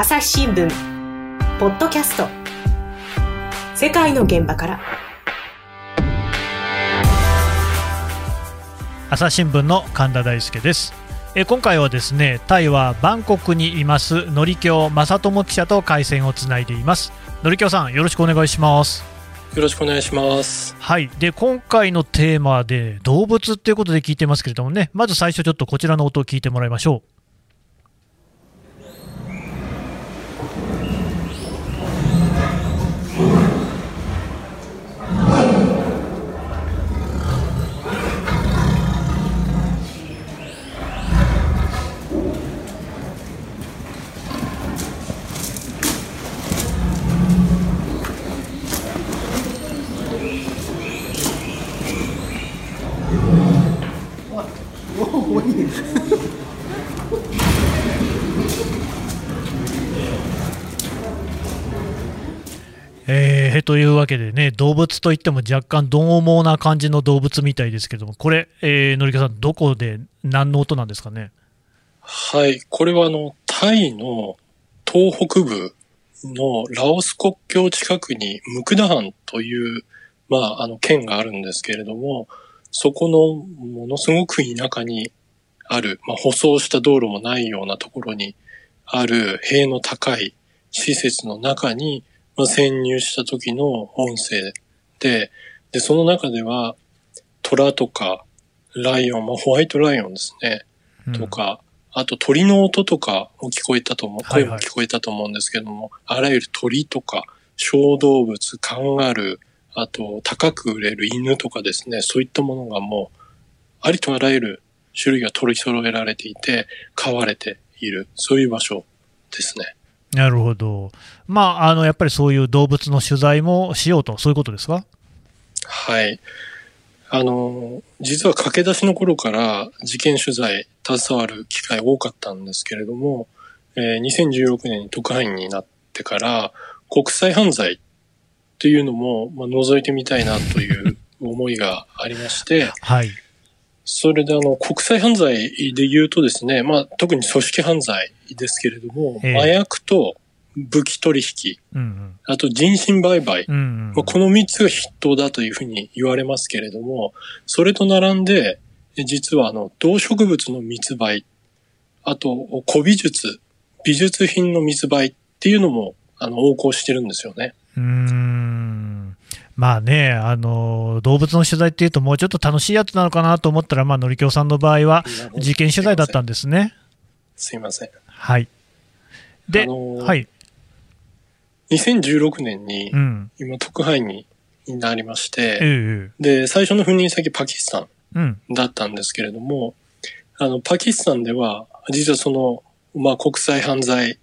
朝日新聞。ポッドキャスト。世界の現場から。朝日新聞の神田大輔です。え今回はですねタイはバンコクにいます。のりきょう正智記者と回線をつないでいます。のりきょうさんよろしくお願いします。よろしくお願いします。はい。で今回のテーマで動物っていうことで聞いてますけれどもね。まず最初ちょっとこちらの音を聞いてもらいましょう、えー、というわけでね動物といっても若干獰猛な感じの動物みたいですけどもこれ、えー、のりきょうさんどこで何の音なんですかね？はい。これはあの、タイの東北部のラオス国境近くにムクダハンという、まあ、あの、県があるんですけれども、そこのものすごく田舎にある、まあ、舗装した道路もないようなところにある塀の高い施設の中に、まあ、潜入した時の音声で、で、その中では、虎とか、ライオン、まあ、ホワイトライオンですね。とか、あと鳥の音とかも聞こえたと思う、はいはい声も聞こえたと思うんですけども、あらゆる鳥とか、小動物、カンガルー、あと高く売れる犬とかですね、そういったものがもう、ありとあらゆる種類が取り揃えられていて、飼われている、そういう場所ですね。なるほど、まあ、あのやっぱりそういう動物の取材もしようと、そういうことですか？はい。あの、実は駆け出しの頃から事件取材携わる機会多かったんですけれども、えー2016年に特派員になってから国際犯罪というのも、まあ、覗いてみたいなという思いがありまして、はい、それであの国際犯罪で言うとですね、まあ特に組織犯罪ですけれども、ええ。麻薬と武器取引、うんうん。あと人身売買、うんうんまあ、この3つが筆頭だというふうに言われますけれども、それと並んで、え実はあの、動植物の密売、あと、古美術、美術品の密売っていうのも、あの、横行してるんですよね。うーんまあね、あの動物の取材っていうと、もうちょっと楽しいやつなのかなと思ったら、まあ、のりきょうさんの場合は、事件取材だったんですね。すいません。はい。で、あのーはい。2016年にう、ん。今、特派員になりましええて、えで、最初の赴任先パキスタン。だったんですけれども、あの、パキスタンでは、実はその、まあ、国際犯罪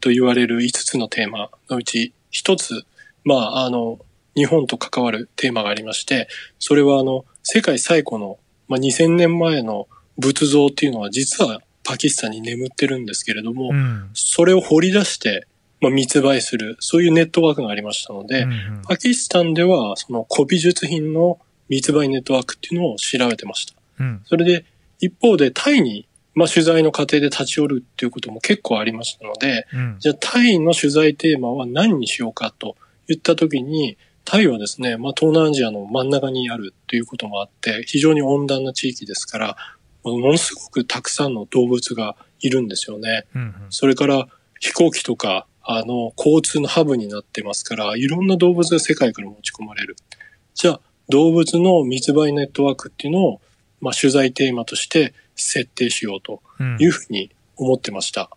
と言われる5つのテーマのうち、1つ、まあ、あの、日本と関わるテーマがありまして、それはあの、世界最古の、まあ、2000年前の仏像っていうのは実はパキスタンに眠ってるんですけれども、うん。それを掘り出して、まあ、密売する、そういうネットワークがありましたので、うんうんパキスタンでは、その古美術品の密売ネットワークっていうのを調べてました。うん。それで、一方でタイに、まあ、取材の過程で立ち寄るっていうことも結構ありましたので、うん。じゃあタイの取材テーマは何にしようかと言ったときに、タイはですね、まあ、東南アジアの真ん中にあるということもあって、非常に温暖な地域ですから、ものすごくたくさんの動物がいるんですよね。うん。それから飛行機とか、あの、交通のハブになってますから、いろんな動物が世界から持ち込まれる。じゃあ、動物の密売ネットワークっていうのを、まあ、取材テーマとして設定しようとうんいうふうに思ってました。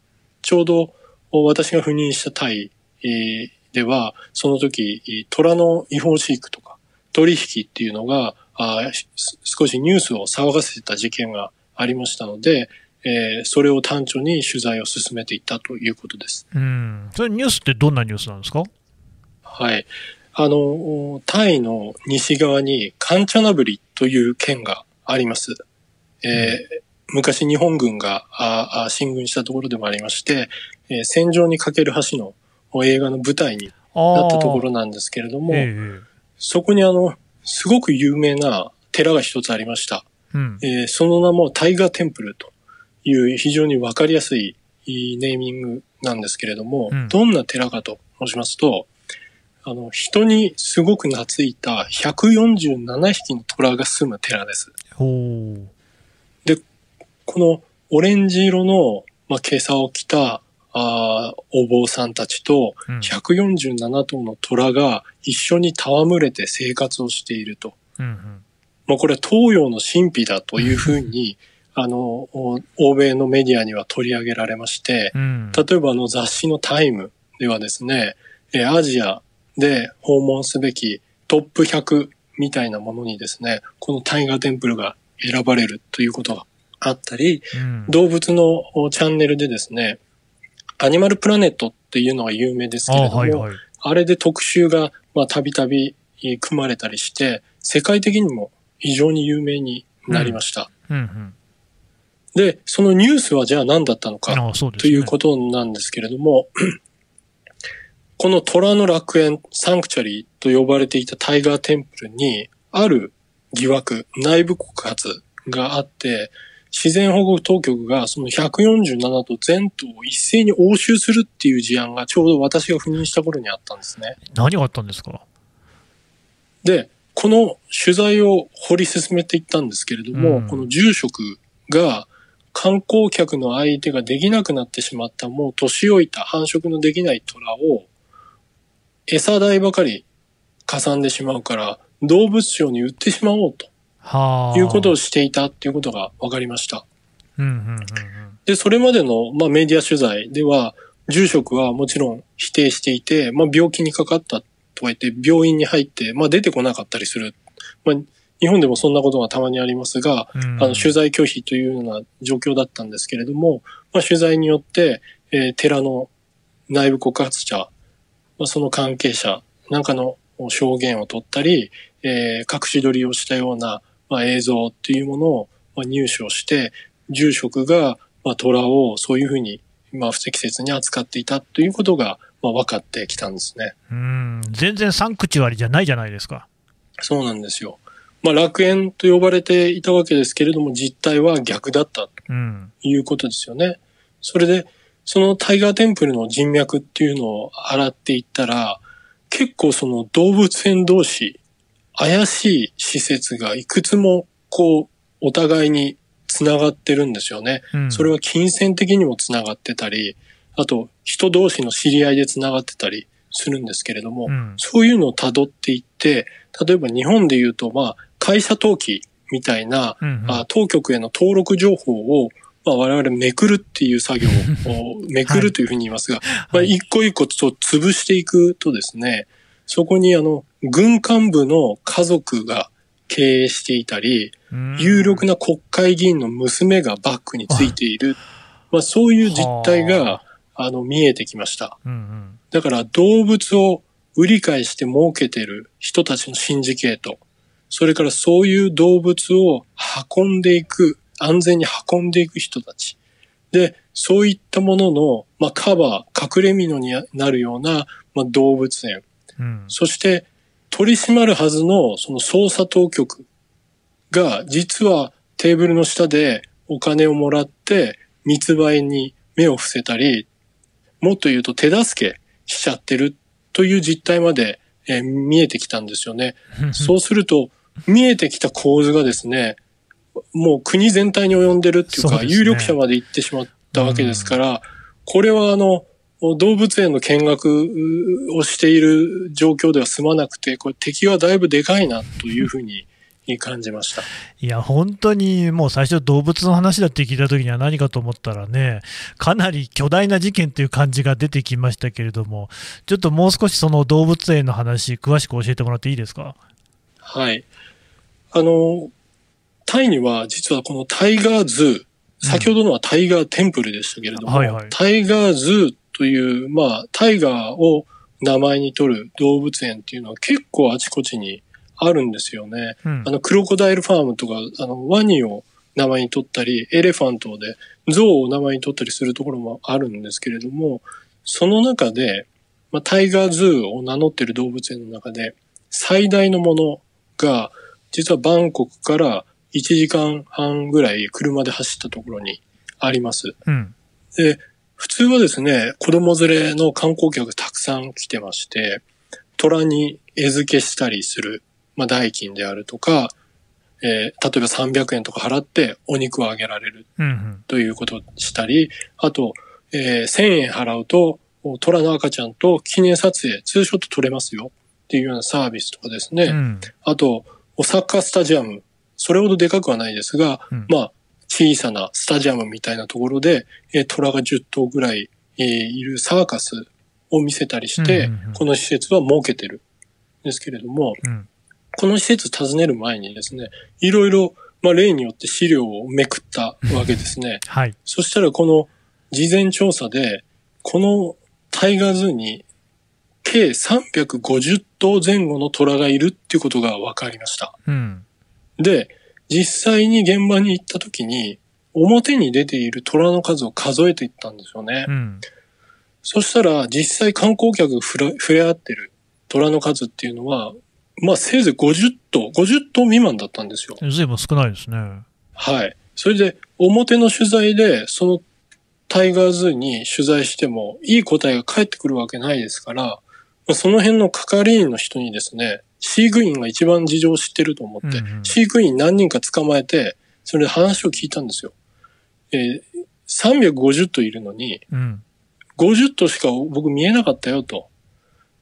ちょうど私が赴任したタイえーでは、その時、えー虎の違法飼育とか取引っていうのが、あ少しニュースを騒がせてた事件がありましたので、えーそれを単調に取材を進めていったということです。うん。それニュースってどんなニュースなんですか？はい。あの、タイの西側にカンチャナブリという県があります。えー昔日本軍が進軍したところでもありまして、えー戦場にかける橋の映画の舞台になったところなんですけれども、ええそこにあの、すごく有名な寺が一つありました。うん。えーその名もタイガーテンプルという非常にわかりやすいネーミングなんですけれども、うんどんな寺かと申しますと、あの、人にすごく懐いた147匹の虎が住む寺です。ほう。このオレンジ色の、まあ、袈裟を着た、あーお坊さんたちとうん147頭の虎が一緒に戯れて生活をしていると。うんうんまあ、これは東洋の神秘だというふうに、あの、お欧米のメディアには取り上げられまして、うん。例えばあの雑誌のタイムではですね、えーアジアで訪問すべきトップ100みたいなものにですね、このタイガーテンプルが選ばれるということがあったり、うん動物のおチャンネルでですね、アニマルプラネットっていうのが有名ですけれあども、はいはい。あれで特集が、まあ、たびたびえー組まれたりして、世界的にも非常に有名になりました。うんうん。で、そのニュースはじゃあ何だったのかああ、そうですとね。いうことなんですけれども、この虎の楽園、サンクチャリーと呼ばれていたタイガーテンプルに、ある疑惑、内部告発があって、自然保護当局がその147と全頭を一斉に押収するっていう事案がちょうど私が赴任した頃にあったんですね。何があったんですか？で、この取材を掘り進めていったんですけれども、うんこの住職が観光客の相手ができなくなってしまったもう年老いた繁殖のできない虎を餌代ばかりかさんでしまうから動物商に売ってしまおうとはあ。いうことをしていたっていうことが分かりました。うんうんうんで、それまでの、まあ、メディア取材では、住職はもちろん否定していて、まあ、病気にかかったとか言って、病院に入って、まあ、出てこなかったりする。まあ、日本でもそんなことがたまにありますが、うん。うんあの、取材拒否というような状況だったんですけれども、まあ、取材によって、えー寺の内部告発者、まあ、その関係者なんかの証言を取ったり、えー隠し撮りをしたような、まあ、映像っていうものを、まあ、入手をして、住職が、まあ、虎をそういうふうに、まあ、不適切に扱っていたということが、まあ、分かってきたんですね。うん。全然サンクチュアリじゃないじゃないですか。そうなんですよ。まあ、楽園と呼ばれていたわけですけれども、実態は逆だったうん。いうことですよね。それで、そのタイガーテンプルの人脈っていうのを洗っていったら、結構その動物園同士、怪しい施設がいくつもこう、お互いに繋がってるんですよね。うん。それは金銭的にも繋がってたり、あと人同士の知り合いで繋がってたりするんですけれども、うん。そういうのを辿っていって、例えば日本で言うと、まあ、会社登記みたいな、うんうんあ当局への登録情報を、まあ、我々めくるっていう作業をめくるというふうに言いますが、まあ、はい一個一個と潰していくとですね、そこにあの、軍幹部の家族が経営していたり、うん有力な国会議員の娘がバックについている、まあ、そういう実態はが、あの、見えてきました。うんうん。だから動物を売り買いして儲けてる人たちのシンジケート、それからそういう動物を運んでいく、安全に運んでいく人たち。で、そういったものの、まあ、カバー、隠れ蓑になるような、まあ、動物園。うん。そして、取り締まるはずの、その捜査当局が、実はテーブルの下でお金をもらって、密売に目を伏せたり、もっと言うと手助けしちゃってるという実態まで、えー見えてきたんですよね。そうすると、見えてきた構図がですね、もう国全体に及んでるっていうか、そうね有力者まで行ってしまったわけですから、これはあの、動物園の見学をしている状況では済まなくて、これ敵はだいぶでかいなというふうに感じました。いや、本当にもう最初、動物の話だって聞いたときには何かと思ったらね、かなり巨大な事件という感じが出てきましたけれども、ちょっともう少しその動物園の話、詳しく教えてもらっていいですか？はい。あの、タイには実はこのタイガーズー、先ほどのはタイガーテンプルでしたけれども、はいはいタイガーズーという、まあ、タイガーを名前に取る動物園っていうのは結構あちこちにあるんですよね。うんあの、クロコダイルファームとか、あの、ワニを名前に取ったり、エレファントで、ゾウを名前に取ったりするところもあるんですけれども、その中で、まあ、タイガーズーを名乗っている動物園の中で、最大のものが、実はバンコクから1時間半ぐらい車で走ったところにあります。うん。で、普通はですね、子供連れの観光客たくさん来てまして、虎に餌付けしたりする、まあ、代金であるとか、えー例えば300円とか払ってお肉をあげられるうんうん。ということをしたり、あと、えー1000円払うと、虎の赤ちゃんと記念撮影、ツーショット撮れますよっていうようなサービスとかですね。うん。あと、おサッカースタジアム。それほどでかくはないですが、うんまあ、小さなスタジアムみたいなところで、えー虎が10頭ぐらい、えーいるサーカスを見せたりして、うんうんうんこの施設は設けてるんですけれども、うん。この施設訪ねる前にですね、いろいろ、まあ、例によって資料をめくったわけですね。はい。そしたらこの事前調査で、このタイガーズーに計350頭前後の虎がいるっていうことが分かりました。うん。で、実際に現場に行った時に、表に出ている虎の数を数えていったんですよね。うん。そしたら実際観光客が触れ合ってる虎の数っていうのは、まあせいぜい50頭、50頭未満だったんですよ。ずいぶん少ないですね。はい。それで、表の取材で、そのタイガーズーに取材しても、いい答えが返ってくるわけないですから、まあその辺の係員の人にですね、飼育員が一番事情を知ってると思って、うんうん飼育員何人か捕まえて、それで話を聞いたんですよ。えー350頭いるのに、うん。50頭しか僕見えなかったよと。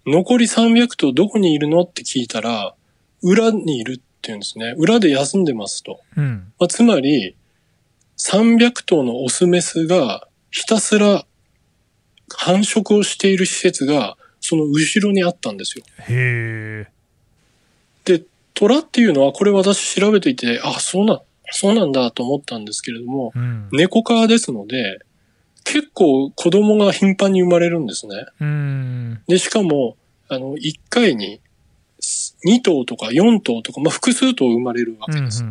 残り300頭どこにいるのって聞いたら、裏にいるって言うんですね。裏で休んでますと。うん。まあ、つまり、300頭のオスメスがひたすら繁殖をしている施設がその後ろにあったんですよ。へえ。で、虎っていうのはこれ私調べていて、あ、そうな、そうなんだと思ったんですけれども、うん。猫科ですので、結構子供が頻繁に生まれるんですね。うん。で、しかも、あの、1回に2頭とか4頭とか、まあ、複数頭生まれるわうん。うんけです。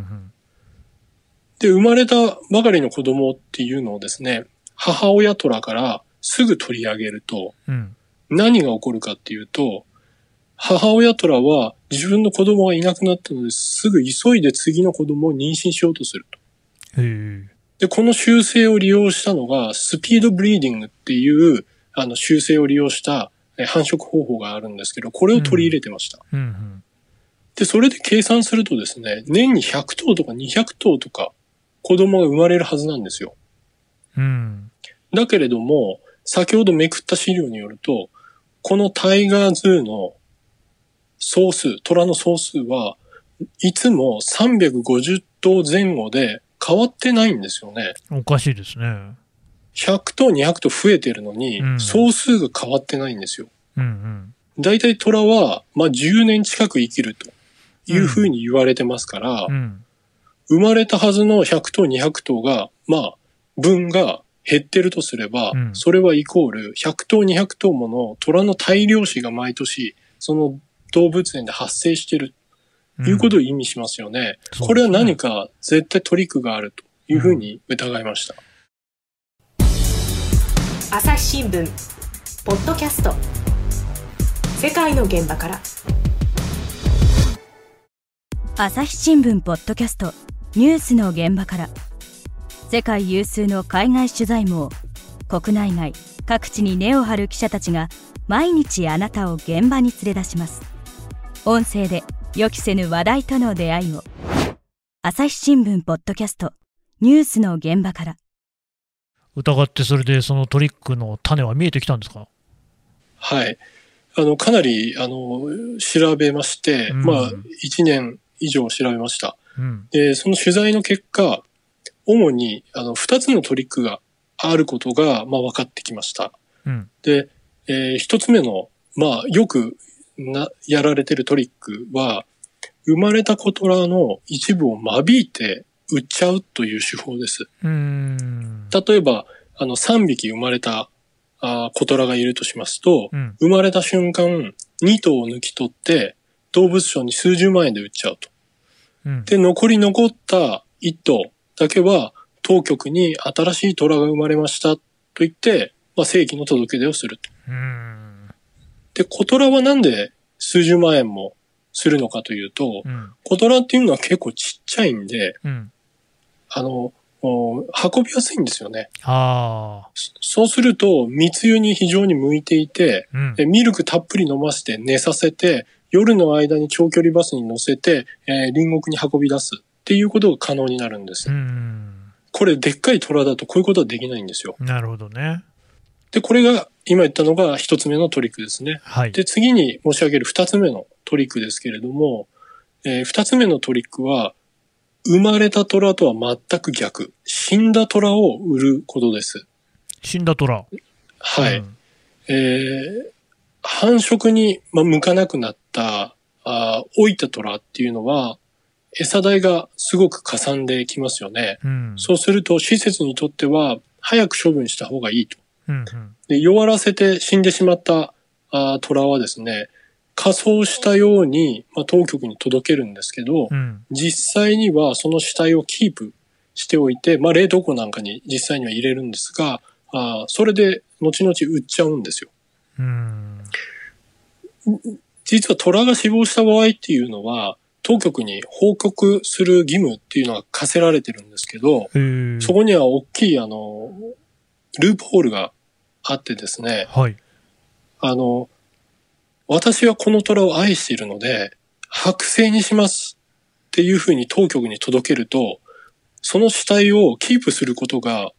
で、生まれたばかりの子供っていうのをですね、母親虎からすぐ取り上げると、うん。何が起こるかっていうと、母親虎は自分の子供がいなくなったのですぐ急いで次の子供を妊娠しようとすると。で、この習性を利用したのが、スピードブリーディングっていう、あの、習性を利用したえ繁殖方法があるんですけど、これを取り入れてました。うん。で、それで計算するとですね、年に100頭とか200頭とか子供が生まれるはずなんですよ。うん。だけれども、先ほどめくった資料によると、このタイガーズーの総数、虎の総数はいつも350頭前後で変わってないんですよね。おかしいですね。100頭、200頭増えてるのにう、ん総数が変わってないんですよ。うん。だいたい虎は、まあ、10年近く生きるというふうに言われてますから、うん。うん。生まれたはずの100頭、200頭が、まあ、分が減ってるとすれば、うん。それはイコール100頭、200頭もの虎の大量死が毎年、その動物園で発生してるということを意味しますよね。そうですね。これは何か絶対トリックがあるというふうに疑いました。朝日新聞ポッドキャスト。世界の現場から。朝日新聞ポッドキャストニュースの現場から世界有数の海外取材網国内外各地に根を張る記者たちが毎日あなたを現場に連れ出します音声で予期せぬ話題との出会いを朝日新聞ポッドキャストニュースの現場から疑って、それでそのトリックの種は見えてきたんですか？はい。あの、かなり、あの、調べまして、うんまあ、1年以上調べました。うん。で、その取材の結果、主に、あの、2つのトリックがあることが、まあ、分かってきました。うん。で、えー一つ目の、まあ、よくな、やられてるトリックは、生まれた子虎の一部を間引いて売っちゃうという手法です。うん。例えば、あの、3匹生まれた、あー子虎がいるとしますと、うん。生まれた瞬間、2頭を抜き取って、動物商に数十万円で売っちゃうと。うん。で、残り残った1頭だけは、当局に新しい虎が生まれましたと言って、まあ、正規の届け出をすると。うん。で、小虎はなんで数十万円もするのかというと、うん。小虎っていうのは結構ちっちゃいんで、うん。あの、お運びやすいんですよね。あそそうすると、密輸に非常に向いていて、あ。うん。えミルクたっぷり飲ませて寝させて、夜の間に長距離バスに乗せて、えー隣国に運び出すっていうことが可能になるんです。うん。これ、でっかい虎だとこういうことはできないんですよ。なるほどね。で、これが今言ったのが一つ目のトリックですね。はい。で、次に申し上げる二つ目のトリックですけれども、えー二つ目のトリックは、生まれた虎とは全く逆。死んだ虎を売ることです。死んだ虎。はい。うんえー繁殖に、まあ、向かなくなった、あー老いた虎っていうのは、餌代がすごくかさんできますよね。うん。そうすると、施設にとっては、早く処分した方がいいと。うん。うん。で、弱らせて死んでしまったあー虎はですね、仮装したように、まあ、当局に届けるんですけど、うん。実際にはその死体をキープしておいて、まあ、冷凍庫なんかに実際には入れるんですが、あーそれで後々売っちゃうんですよ。うん。実は虎が死亡した場合っていうのは、当局に報告する義務っていうのが課せられてるんですけど、えーそこには大きいあの、ループホールがあってですね、はい。あの、私はこの虎を愛しているので、剥製にしますっていうふうに当局に届けると、その死体をキープすることが、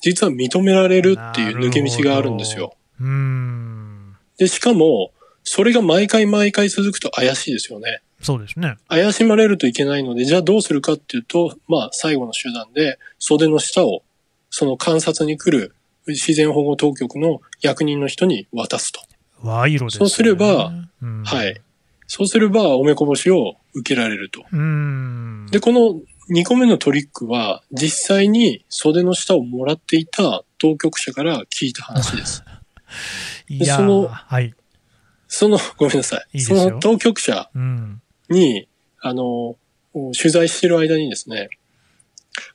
実は認められるっていう抜け道があるんですよ。うん。で、しかも、それが毎回毎回続くと怪しいですよね。そうですね。怪しまれるといけないので、じゃあどうするかっていうと、まあ最後の手段で袖の下をその観察に来る自然保護当局の役人の人に渡すと。賄賂です、ね。そうすれば、うん、はい。そうすればおめこぼしを受けられると。うん。で、この2個目のトリックは実際に袖の下をもらっていた当局者から聞いた話です。いやーそのはい。その、ごめんなさい。いいその当局者うん。に、あの、取材してる間にですね、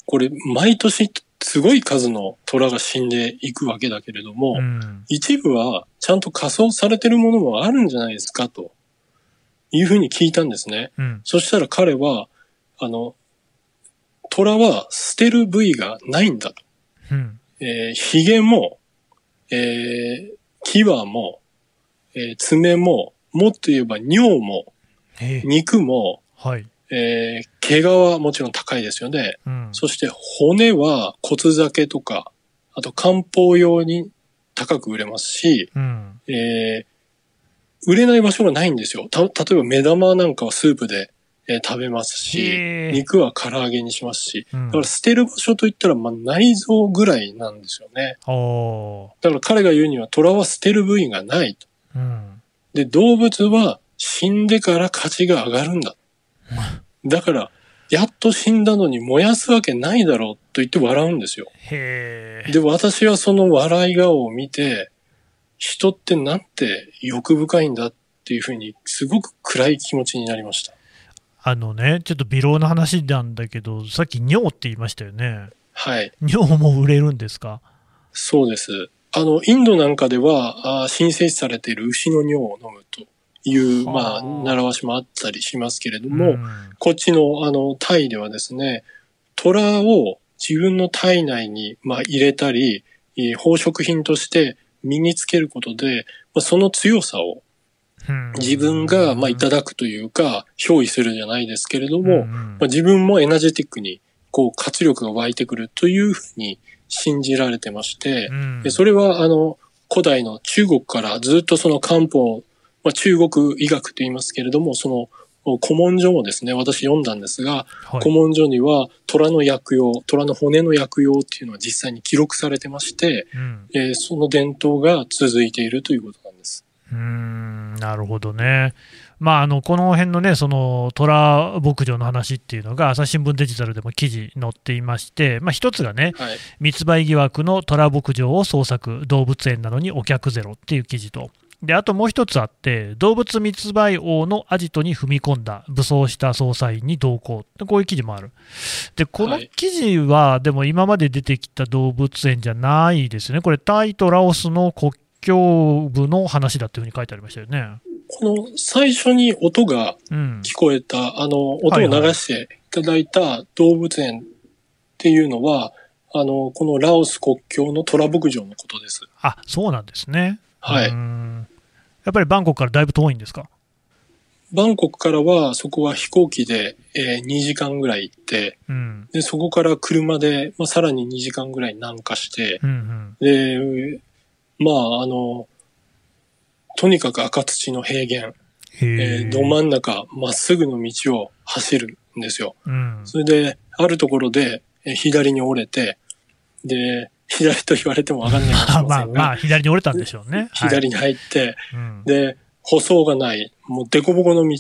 これ、毎年すごい数の虎が死んでいくわけだけれども、うん。一部はちゃんと仮装されてるものもあるんじゃないですかというふうに聞いたんですね。うん。そしたら彼は、あの、虎は捨てる部位がないんだと。うん。えー、髭も、えー、牙も、えー爪も、もっと言えば尿も、えー肉も、はい。えー、毛皮はもちろん高いですよね。うん。そして骨は骨酒とか、あと漢方用に高く売れますし、うん。えー、売れない場所がないんですよ。た、例えば目玉なんかはスープで、えー食べますし、肉は唐揚げにしますし、うんだから捨てる場所といったら、まあ、内臓ぐらいなんですよね。だから彼が言うには、虎は捨てる部位がないと。うん。で、動物は死んでから価値が上がるんだ。だから、やっと死んだのに燃やすわけないだろうと言って笑うんですよ。へえ。で、私はその笑い顔を見て、人ってなんて欲深いんだっていうふうに、すごく暗い気持ちになりました。あのね、ちょっと微量な話なんだけど、さっき尿って言いましたよね。はい。尿も売れるんですか？そうです。あの、インドなんかでは、あー申請されている牛の尿を飲むという、まあ、はあ習わしもあったりしますけれども、ん。こっちの、あの、タイではですね、虎を自分の体内に、まあ、入れたり、えー宝飾品として身につけることで、まあ、その強さをうん。自分が、まあ、いただくというか、憑依するじゃないですけれども、まあ、自分もエナジェティックに、こう、活力が湧いてくるというふうに信じられてまして、うん。でそれは、あの、古代の中国からずっとその漢方、まあ、中国医学と言いますけれども、その古文書もですね、私読んだんですが、はい古文書には虎の薬用、虎の骨の薬用っていうのは実際に記録されてまして、うんえーその伝統が続いているということなんです。うーんなるほどね。まあ、あのこの辺のね、その虎牧場の話っていうのが、朝日新聞デジタルでも記事載っていまして、まあ、一つがね、はい。密売疑惑の虎牧場を捜索、動物園なのにお客ゼロっていう記事と、であともう一つあって、動物密売王のアジトに踏み込んだ、武装した捜査員に同行、こういう記事もある。で、このはい記事は、でも今まで出てきた動物園じゃないですね、これ、タイとラオスの国境部の話だっていうふうに書いてありましたよね。この最初に音がうん、聞こえた、あの、音を流していただいた動物園っっていうのは、あの、このラオス国境のトラ牧場のことです。あ、そうなんですね。はいやっぱりバンコクからだいぶ遠いんですか？バンコクからは、そこは飛行機で、えー2時間ぐらい行って、うん。で、そこから車で、まあ、さらに2時間ぐらい南下して、うんうん。で、まあ、あの、とにかく赤土の平原。えーど真ん中、まっすぐの道を走るんですよ。うん。それで、あるところで、えー左に折れて、で、左と言われてもわかんないかもしれませんが、まあまあ、左に折れたんでしょうね。は い左に入って、うんで、舗装がない、もう凸凹の道、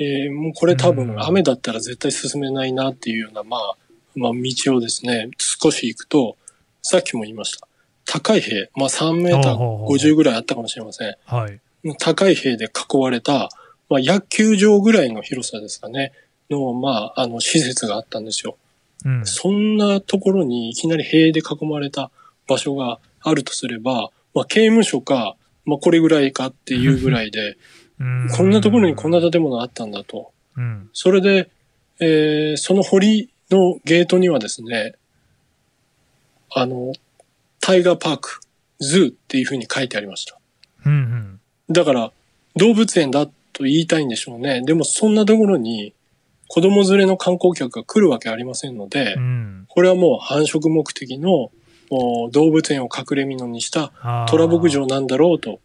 えーもうこれ多分うん雨だったら絶対進めないなっていうような、まあ、まあ道をですね、少し行くと、さっきも言いました。高い塀、まあ3メーター50ぐらいあったかもしれません。はい。高い塀で囲われた、まあ野球場ぐらいの広さですかね、の、まあ、あの、施設があったんですよ。うん。そんなところにいきなり塀で囲まれた場所があるとすれば、まあ、刑務所か、まあ、これぐらいかっていうぐらいで、うんこんなところにこんな建物あったんだと。うん。それで、えーその塀のゲートにはですね、あの、タイガーパーク、ズーっていうふうに書いてありました。うんうん。だから、動物園だと言いたいんでしょうね。でもそんなところに子供連れの観光客が来るわけありませんので、うん。これはもう繁殖目的のお動物園を隠れ蓑にした虎牧場なんだろうと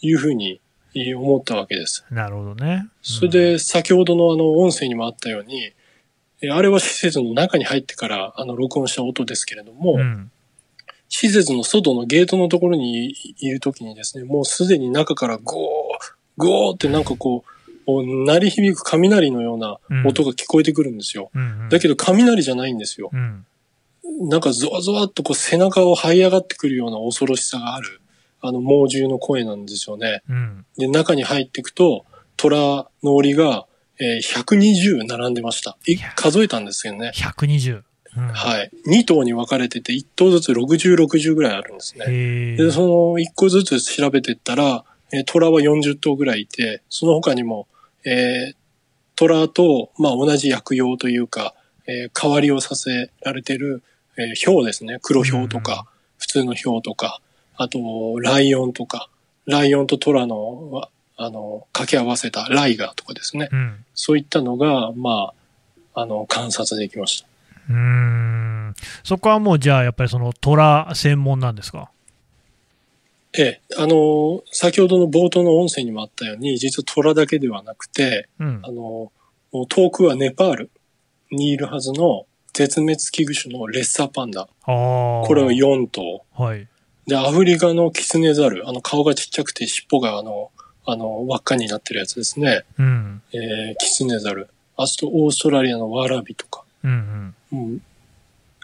いうふうにえー思ったわけです。なるほどね。それで先ほどのあの音声にもあったように、えーあれは施設の中に入ってからあの録音した音ですけれども、うん、うん。施設の外のゲートのところにいるときにですね、もうすでに中からゴー、ゴーってなんかこう、こう鳴り響く雷のような音が聞こえてくるんですよ。うんうん。だけど雷じゃないんですよ。うん。なんかゾワゾワっとこう背中を這い上がってくるような恐ろしさがある、あの猛獣の声なんですよね。うん。で、中に入っていくと、虎の檻が、えー120並んでました。い数えたんですけどね。120。うん、はい。2頭に分かれてて、1頭ずつ60、60ぐらいあるんですね。で、その1個ずつ調べてったら、えー虎は40頭ぐらいいて、その他にも、えー虎と、まあ、同じ薬用というか、えー代わりをさせられてる、えー、ヒョウですね。黒ヒョウとか、普通のヒョウとか、あと、ライオンとか、ライオンと虎の、わあの、掛け合わせたライガーとかですね。うん。そういったのが、まあ、あの、観察できました。うーん。そこはもうじゃあ、やっぱりその虎専門なんですか？ええ、あの、先ほどの冒頭の音声にもあったように、実は虎だけではなくて、うんあ。の、もう遠くはネパールにいるはずの絶滅危惧種のレッサーパンダ。これは4頭。はい。で、アフリカのキツネザル。あの、顔がちっちゃくて尻尾があの、あの、輪っかになってるやつですね。うん。えー、キツネザル。あと、オーストラリアのワラビとか。うんうん。うん。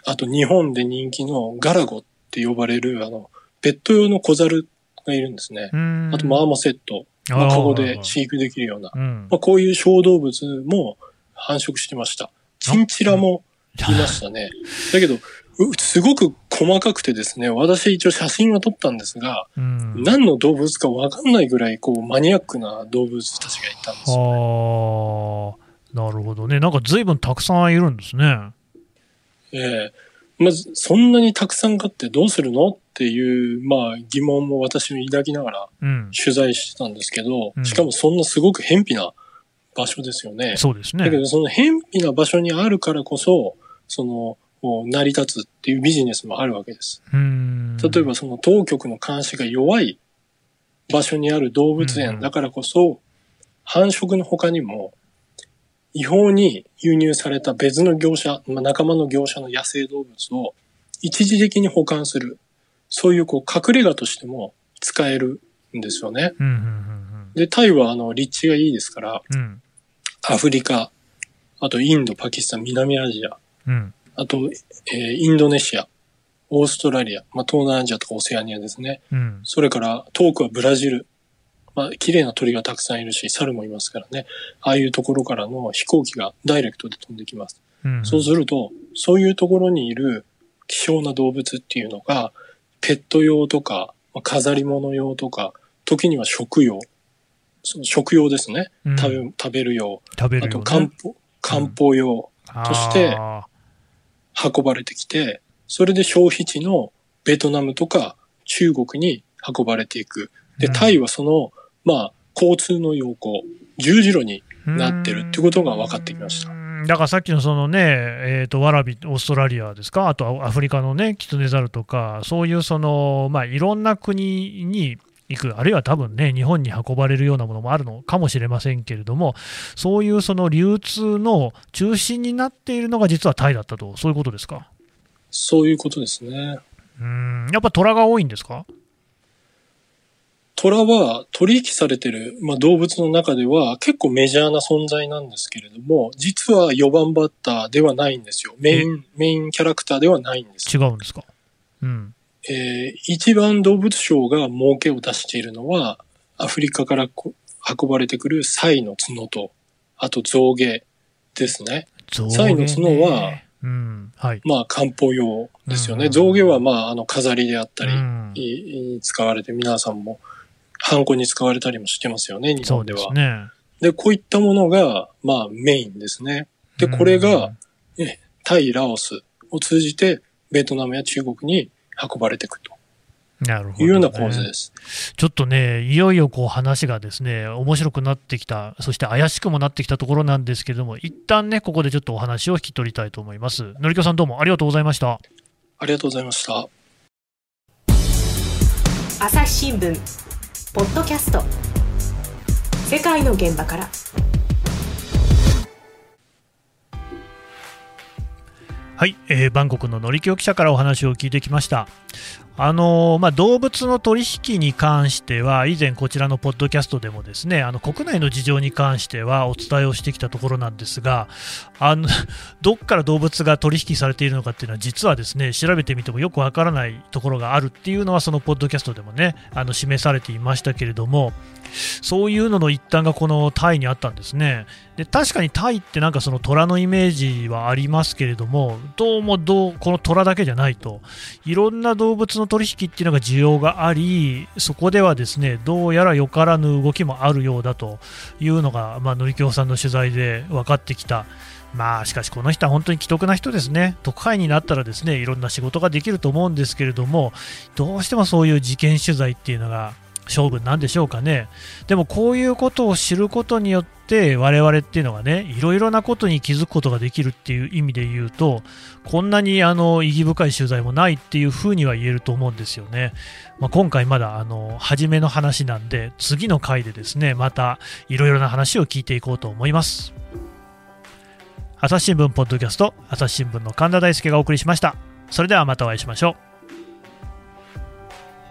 あと、日本で人気のガラゴって呼ばれる、あの、ペット用の小猿がいるんですね。あと、マーモセット。まあ、カゴで飼育できるような。うん。まあ、こういう小動物も繁殖してました。チンチラもいましたね。だけど、うすごく細かくてですね、私一応写真は撮ったんですが、うん。何の動物かわかんないぐらい、こう、マニアックな動物たちがいたんですよ。ああ、なるほどね。なんか随分たくさんいるんですね。ええまず、そんなにたくさん飼ってどうするのっていう、まあ、疑問も私も抱きながらうん。取材してたんですけどう、んしかもそんなすごく偏僻な場所ですよね。そうですね。だけど、その偏僻な場所にあるからこそ、その、成り立つっていうビジネスもあるわけです。例えば、その当局の監視が弱い場所にある動物うん園だからこそ、繁殖の他にも、違法に輸入された別の業者、まあ、仲間の業者の野生動物を一時的に保管する。そういうこう隠れ家としても使えるんですよね。うん、うん、で、タイはあの立地がいいですから、うん、うん。アフリカ、あとインド、パキスタン、南アジア、うん。あと、えーインドネシア、オーストラリア、まあ、東南アジアとかオセアニアですね。うん。それから遠くはブラジル。まあ、綺麗な鳥がたくさんいるし、猿もいますからね。ああいうところからの飛行機がダイレクトで飛んできます。うん。そうすると、そういうところにいる希少な動物っていうのが、ペット用とか、まあ飾り物用とか、時には食用。その食用ですね。うん食べ、食べる用。あと食べるよ、ね。漢方、漢方用。としてあ運ばれてきて、それで消費地のベトナムとか中国に運ばれていく。で、タイはその、まあ、交通の要項、十字路になってるってことが分かってきました。だからさっきのそのね、えーと、ワラビ、オーストラリアですか、あとアフリカのね、キツネザルとか、そういうその、まあ、いろんな国に行く、あるいは多分ね、日本に運ばれるようなものもあるのかもしれませんけれども、そういうその流通の中心になっているのが実はタイだったと、そういうことですか？そういうことですね。うんやっぱ虎が多いんですか？虎は取引されてる、まあ、動物の中では結構メジャーな存在なんですけれども、実は4番バッターではないんですよ。メイン、メインキャラクターではないんです。違うんですか？うん。えー、一番動物賞が儲けを出しているのは、アフリカから運ばれてくるサイの角と、あと象牙ですね。ねサイの角は、うんはい、まあ漢方用ですよね。象牙はまああの飾りであったり、うん、使われて皆さんもハンコに使われたりもしてますよね、日本では。そうですね。で、こういったものが、まあメインですね。で、これが、えタイ、ラオスを通じて、ベトナムや中国に運ばれていくと。なるほど、ね、いうような構図です。ちょっとね、いよいよこう話がですね、面白くなってきた、そして怪しくもなってきたところなんですけれども、一旦ね、ここでちょっとお話を引き取りたいと思います。のりきょさんどうもありがとうございました。ありがとうございました。朝日新聞ポッドキャスト世界の現場からはい、えー、バンコクののりきょ記者からお話を聞いてきました。あのまあ、動物の取引に関しては、以前こちらのポッドキャストでもですねあの国内の事情に関してはお伝えをしてきたところなんですが、あの どっから動物が取引されているのかっていうのは、実はですね調べてみてもよくわからないところがあるっていうのは、そのポッドキャストでもねあの示されていましたけれども、そういうのの一端がこのタイにあったんですね。で確かにタイってなんかその虎のイメージはありますけれども、どうもどうこの虎だけじゃないと、いろんな動物の取引っていうのが需要があり、そこではですねどうやらよからぬ動きもあるようだというのが、まあ、のりきょうさんの取材で分かってきた。まあしかしこの人は本当に既得な人ですね、特派員になったらですねいろんな仕事ができると思うんですけれども、どうしてもそういう事件取材っていうのが勝負なんでしょうかね。でもこういうことを知ることによって我々っていうのがね、いろいろなことに気づくことができるっていう意味で言うと、こんなにあの意義深い取材もないっていうふうには言えると思うんですよね。まあ、今回まだあの初めの話なんで、次の回でですね、またいろいろな話を聞いていこうと思います。朝日新聞ポッドキャスト、朝日新聞の神田大輔がお送りしました。それではまたお会いしましょう。